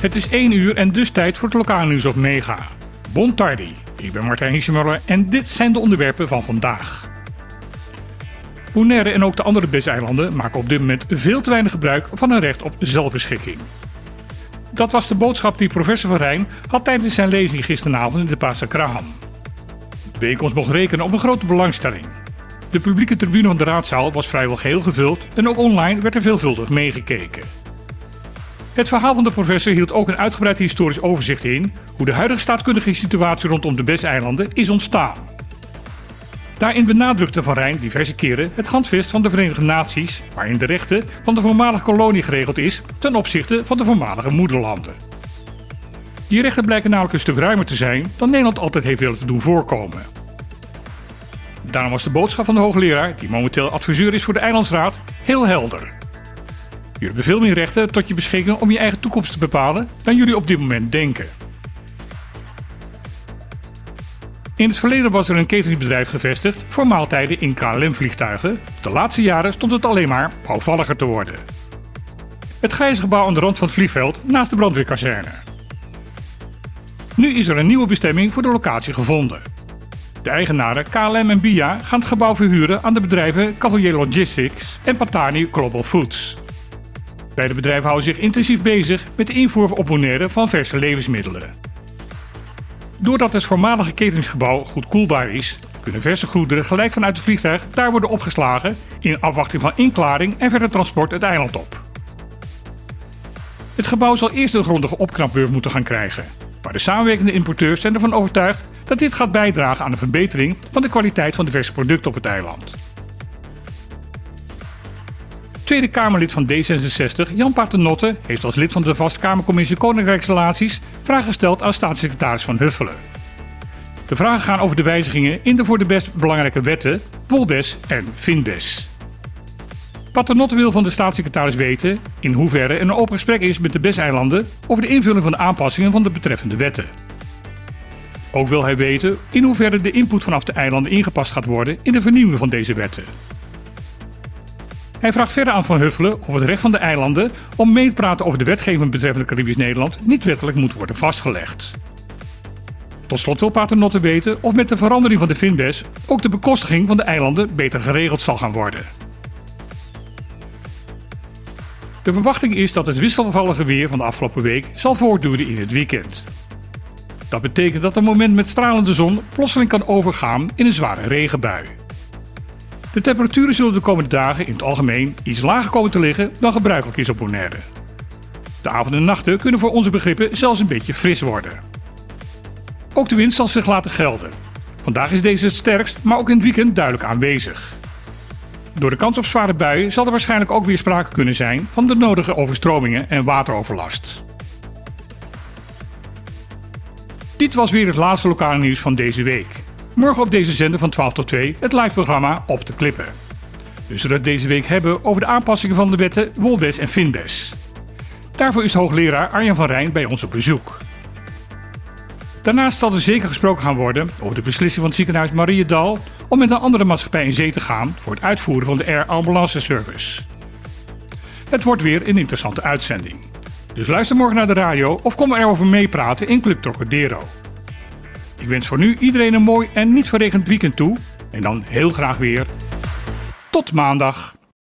Het is 1 uur en dus tijd voor het lokale nieuws op Mega. Bon tardi, ik ben Martijn Hiesemuller en dit zijn de onderwerpen van vandaag. Bonaire en ook de andere BES-eilanden maken op dit moment veel te weinig gebruik van een recht op zelfbeschikking. Dat was de boodschap die professor Van Rijn had tijdens zijn lezing gisteravond in de Pasa Kraham. De bijeenkomst mocht rekenen op een grote belangstelling. De publieke tribune van de raadzaal was vrijwel geheel gevuld en ook online werd er veelvuldig meegekeken. Het verhaal van de professor hield ook een uitgebreid historisch overzicht in hoe de huidige staatkundige situatie rondom de BES-eilanden is ontstaan. Daarin benadrukte Van Rijn diverse keren het handvest van de Verenigde Naties, waarin de rechten van de voormalige kolonie geregeld is ten opzichte van de voormalige moederlanden. Die rechten blijken namelijk een stuk ruimer te zijn dan Nederland altijd heeft willen te doen voorkomen. Daarom was de boodschap van de hoogleraar, die momenteel adviseur is voor de Eilandsraad, heel helder. Jullie hebben veel meer rechten tot je beschikking om je eigen toekomst te bepalen dan jullie op dit moment denken. In het verleden was er een cateringbedrijf gevestigd voor maaltijden in KLM-vliegtuigen. De laatste jaren stond het alleen maar bouwvalliger te worden. Het grijze gebouw aan de rand van het vliegveld naast de brandweerkazerne. Nu is er een nieuwe bestemming voor de locatie gevonden. De eigenaren KLM en BIA gaan het gebouw verhuren aan de bedrijven Cavalier Logistics en Patani Global Foods. Beide bedrijven houden zich intensief bezig met de invoer op Bonaire van verse levensmiddelen. Doordat het voormalige cateringsgebouw goed koelbaar is, kunnen verse goederen gelijk vanuit het vliegtuig daar worden opgeslagen in afwachting van inklaring en verder transport het eiland op. Het gebouw zal eerst een grondige opknapbeurt moeten gaan krijgen, maar de samenwerkende importeurs zijn ervan overtuigd dat dit gaat bijdragen aan de verbetering van de kwaliteit van de verse producten op het eiland. Tweede Kamerlid van D66, Jan Paternotte, heeft als lid van de Vaste Kamercommissie Koninkrijksrelaties vragen gesteld aan staatssecretaris Van Huffelen. De vragen gaan over de wijzigingen in de voor de best belangrijke wetten, Wolbes en Finbes. Paternotte wil van de staatssecretaris weten in hoeverre er een open gesprek is met de BES-eilanden over de invulling van de aanpassingen van de betreffende wetten. Ook wil hij weten in hoeverre de input vanaf de eilanden ingepast gaat worden in de vernieuwing van deze wetten. Hij vraagt verder aan Van Huffelen of het recht van de eilanden om mee te praten over de wetgeving betreffende Caribisch Nederland niet wettelijk moet worden vastgelegd. Tot slot wil Paternotte weten of met de verandering van de Finbes ook de bekostiging van de eilanden beter geregeld zal gaan worden. De verwachting is dat het wisselvallige weer van de afgelopen week zal voortduren in het weekend. Dat betekent dat een moment met stralende zon plotseling kan overgaan in een zware regenbui. De temperaturen zullen de komende dagen in het algemeen iets lager komen te liggen dan gebruikelijk is op Bonaire. De avonden en nachten kunnen voor onze begrippen zelfs een beetje fris worden. Ook de wind zal zich laten gelden. Vandaag is deze het sterkst, maar ook in het weekend duidelijk aanwezig. Door de kans op zware buien zal er waarschijnlijk ook weer sprake kunnen zijn van de nodige overstromingen en wateroverlast. Dit was weer het laatste lokale nieuws van deze week. Morgen op deze zender van 12 tot 2 het live-programma Op de Klippen. Dus zullen we het deze week hebben over de aanpassingen van de wetten Wolbes en Finbes. Daarvoor is hoogleraar Arjan van Rijn bij ons op bezoek. Daarnaast zal er zeker gesproken gaan worden over de beslissing van het ziekenhuis Mariedal om met een andere maatschappij in zee te gaan voor het uitvoeren van de Air Ambulance Service. Het wordt weer een interessante uitzending. Dus luister morgen naar de radio of kom erover meepraten in Club Trocadero. Ik wens voor nu iedereen een mooi en niet verregend weekend toe. En dan heel graag weer. Tot maandag.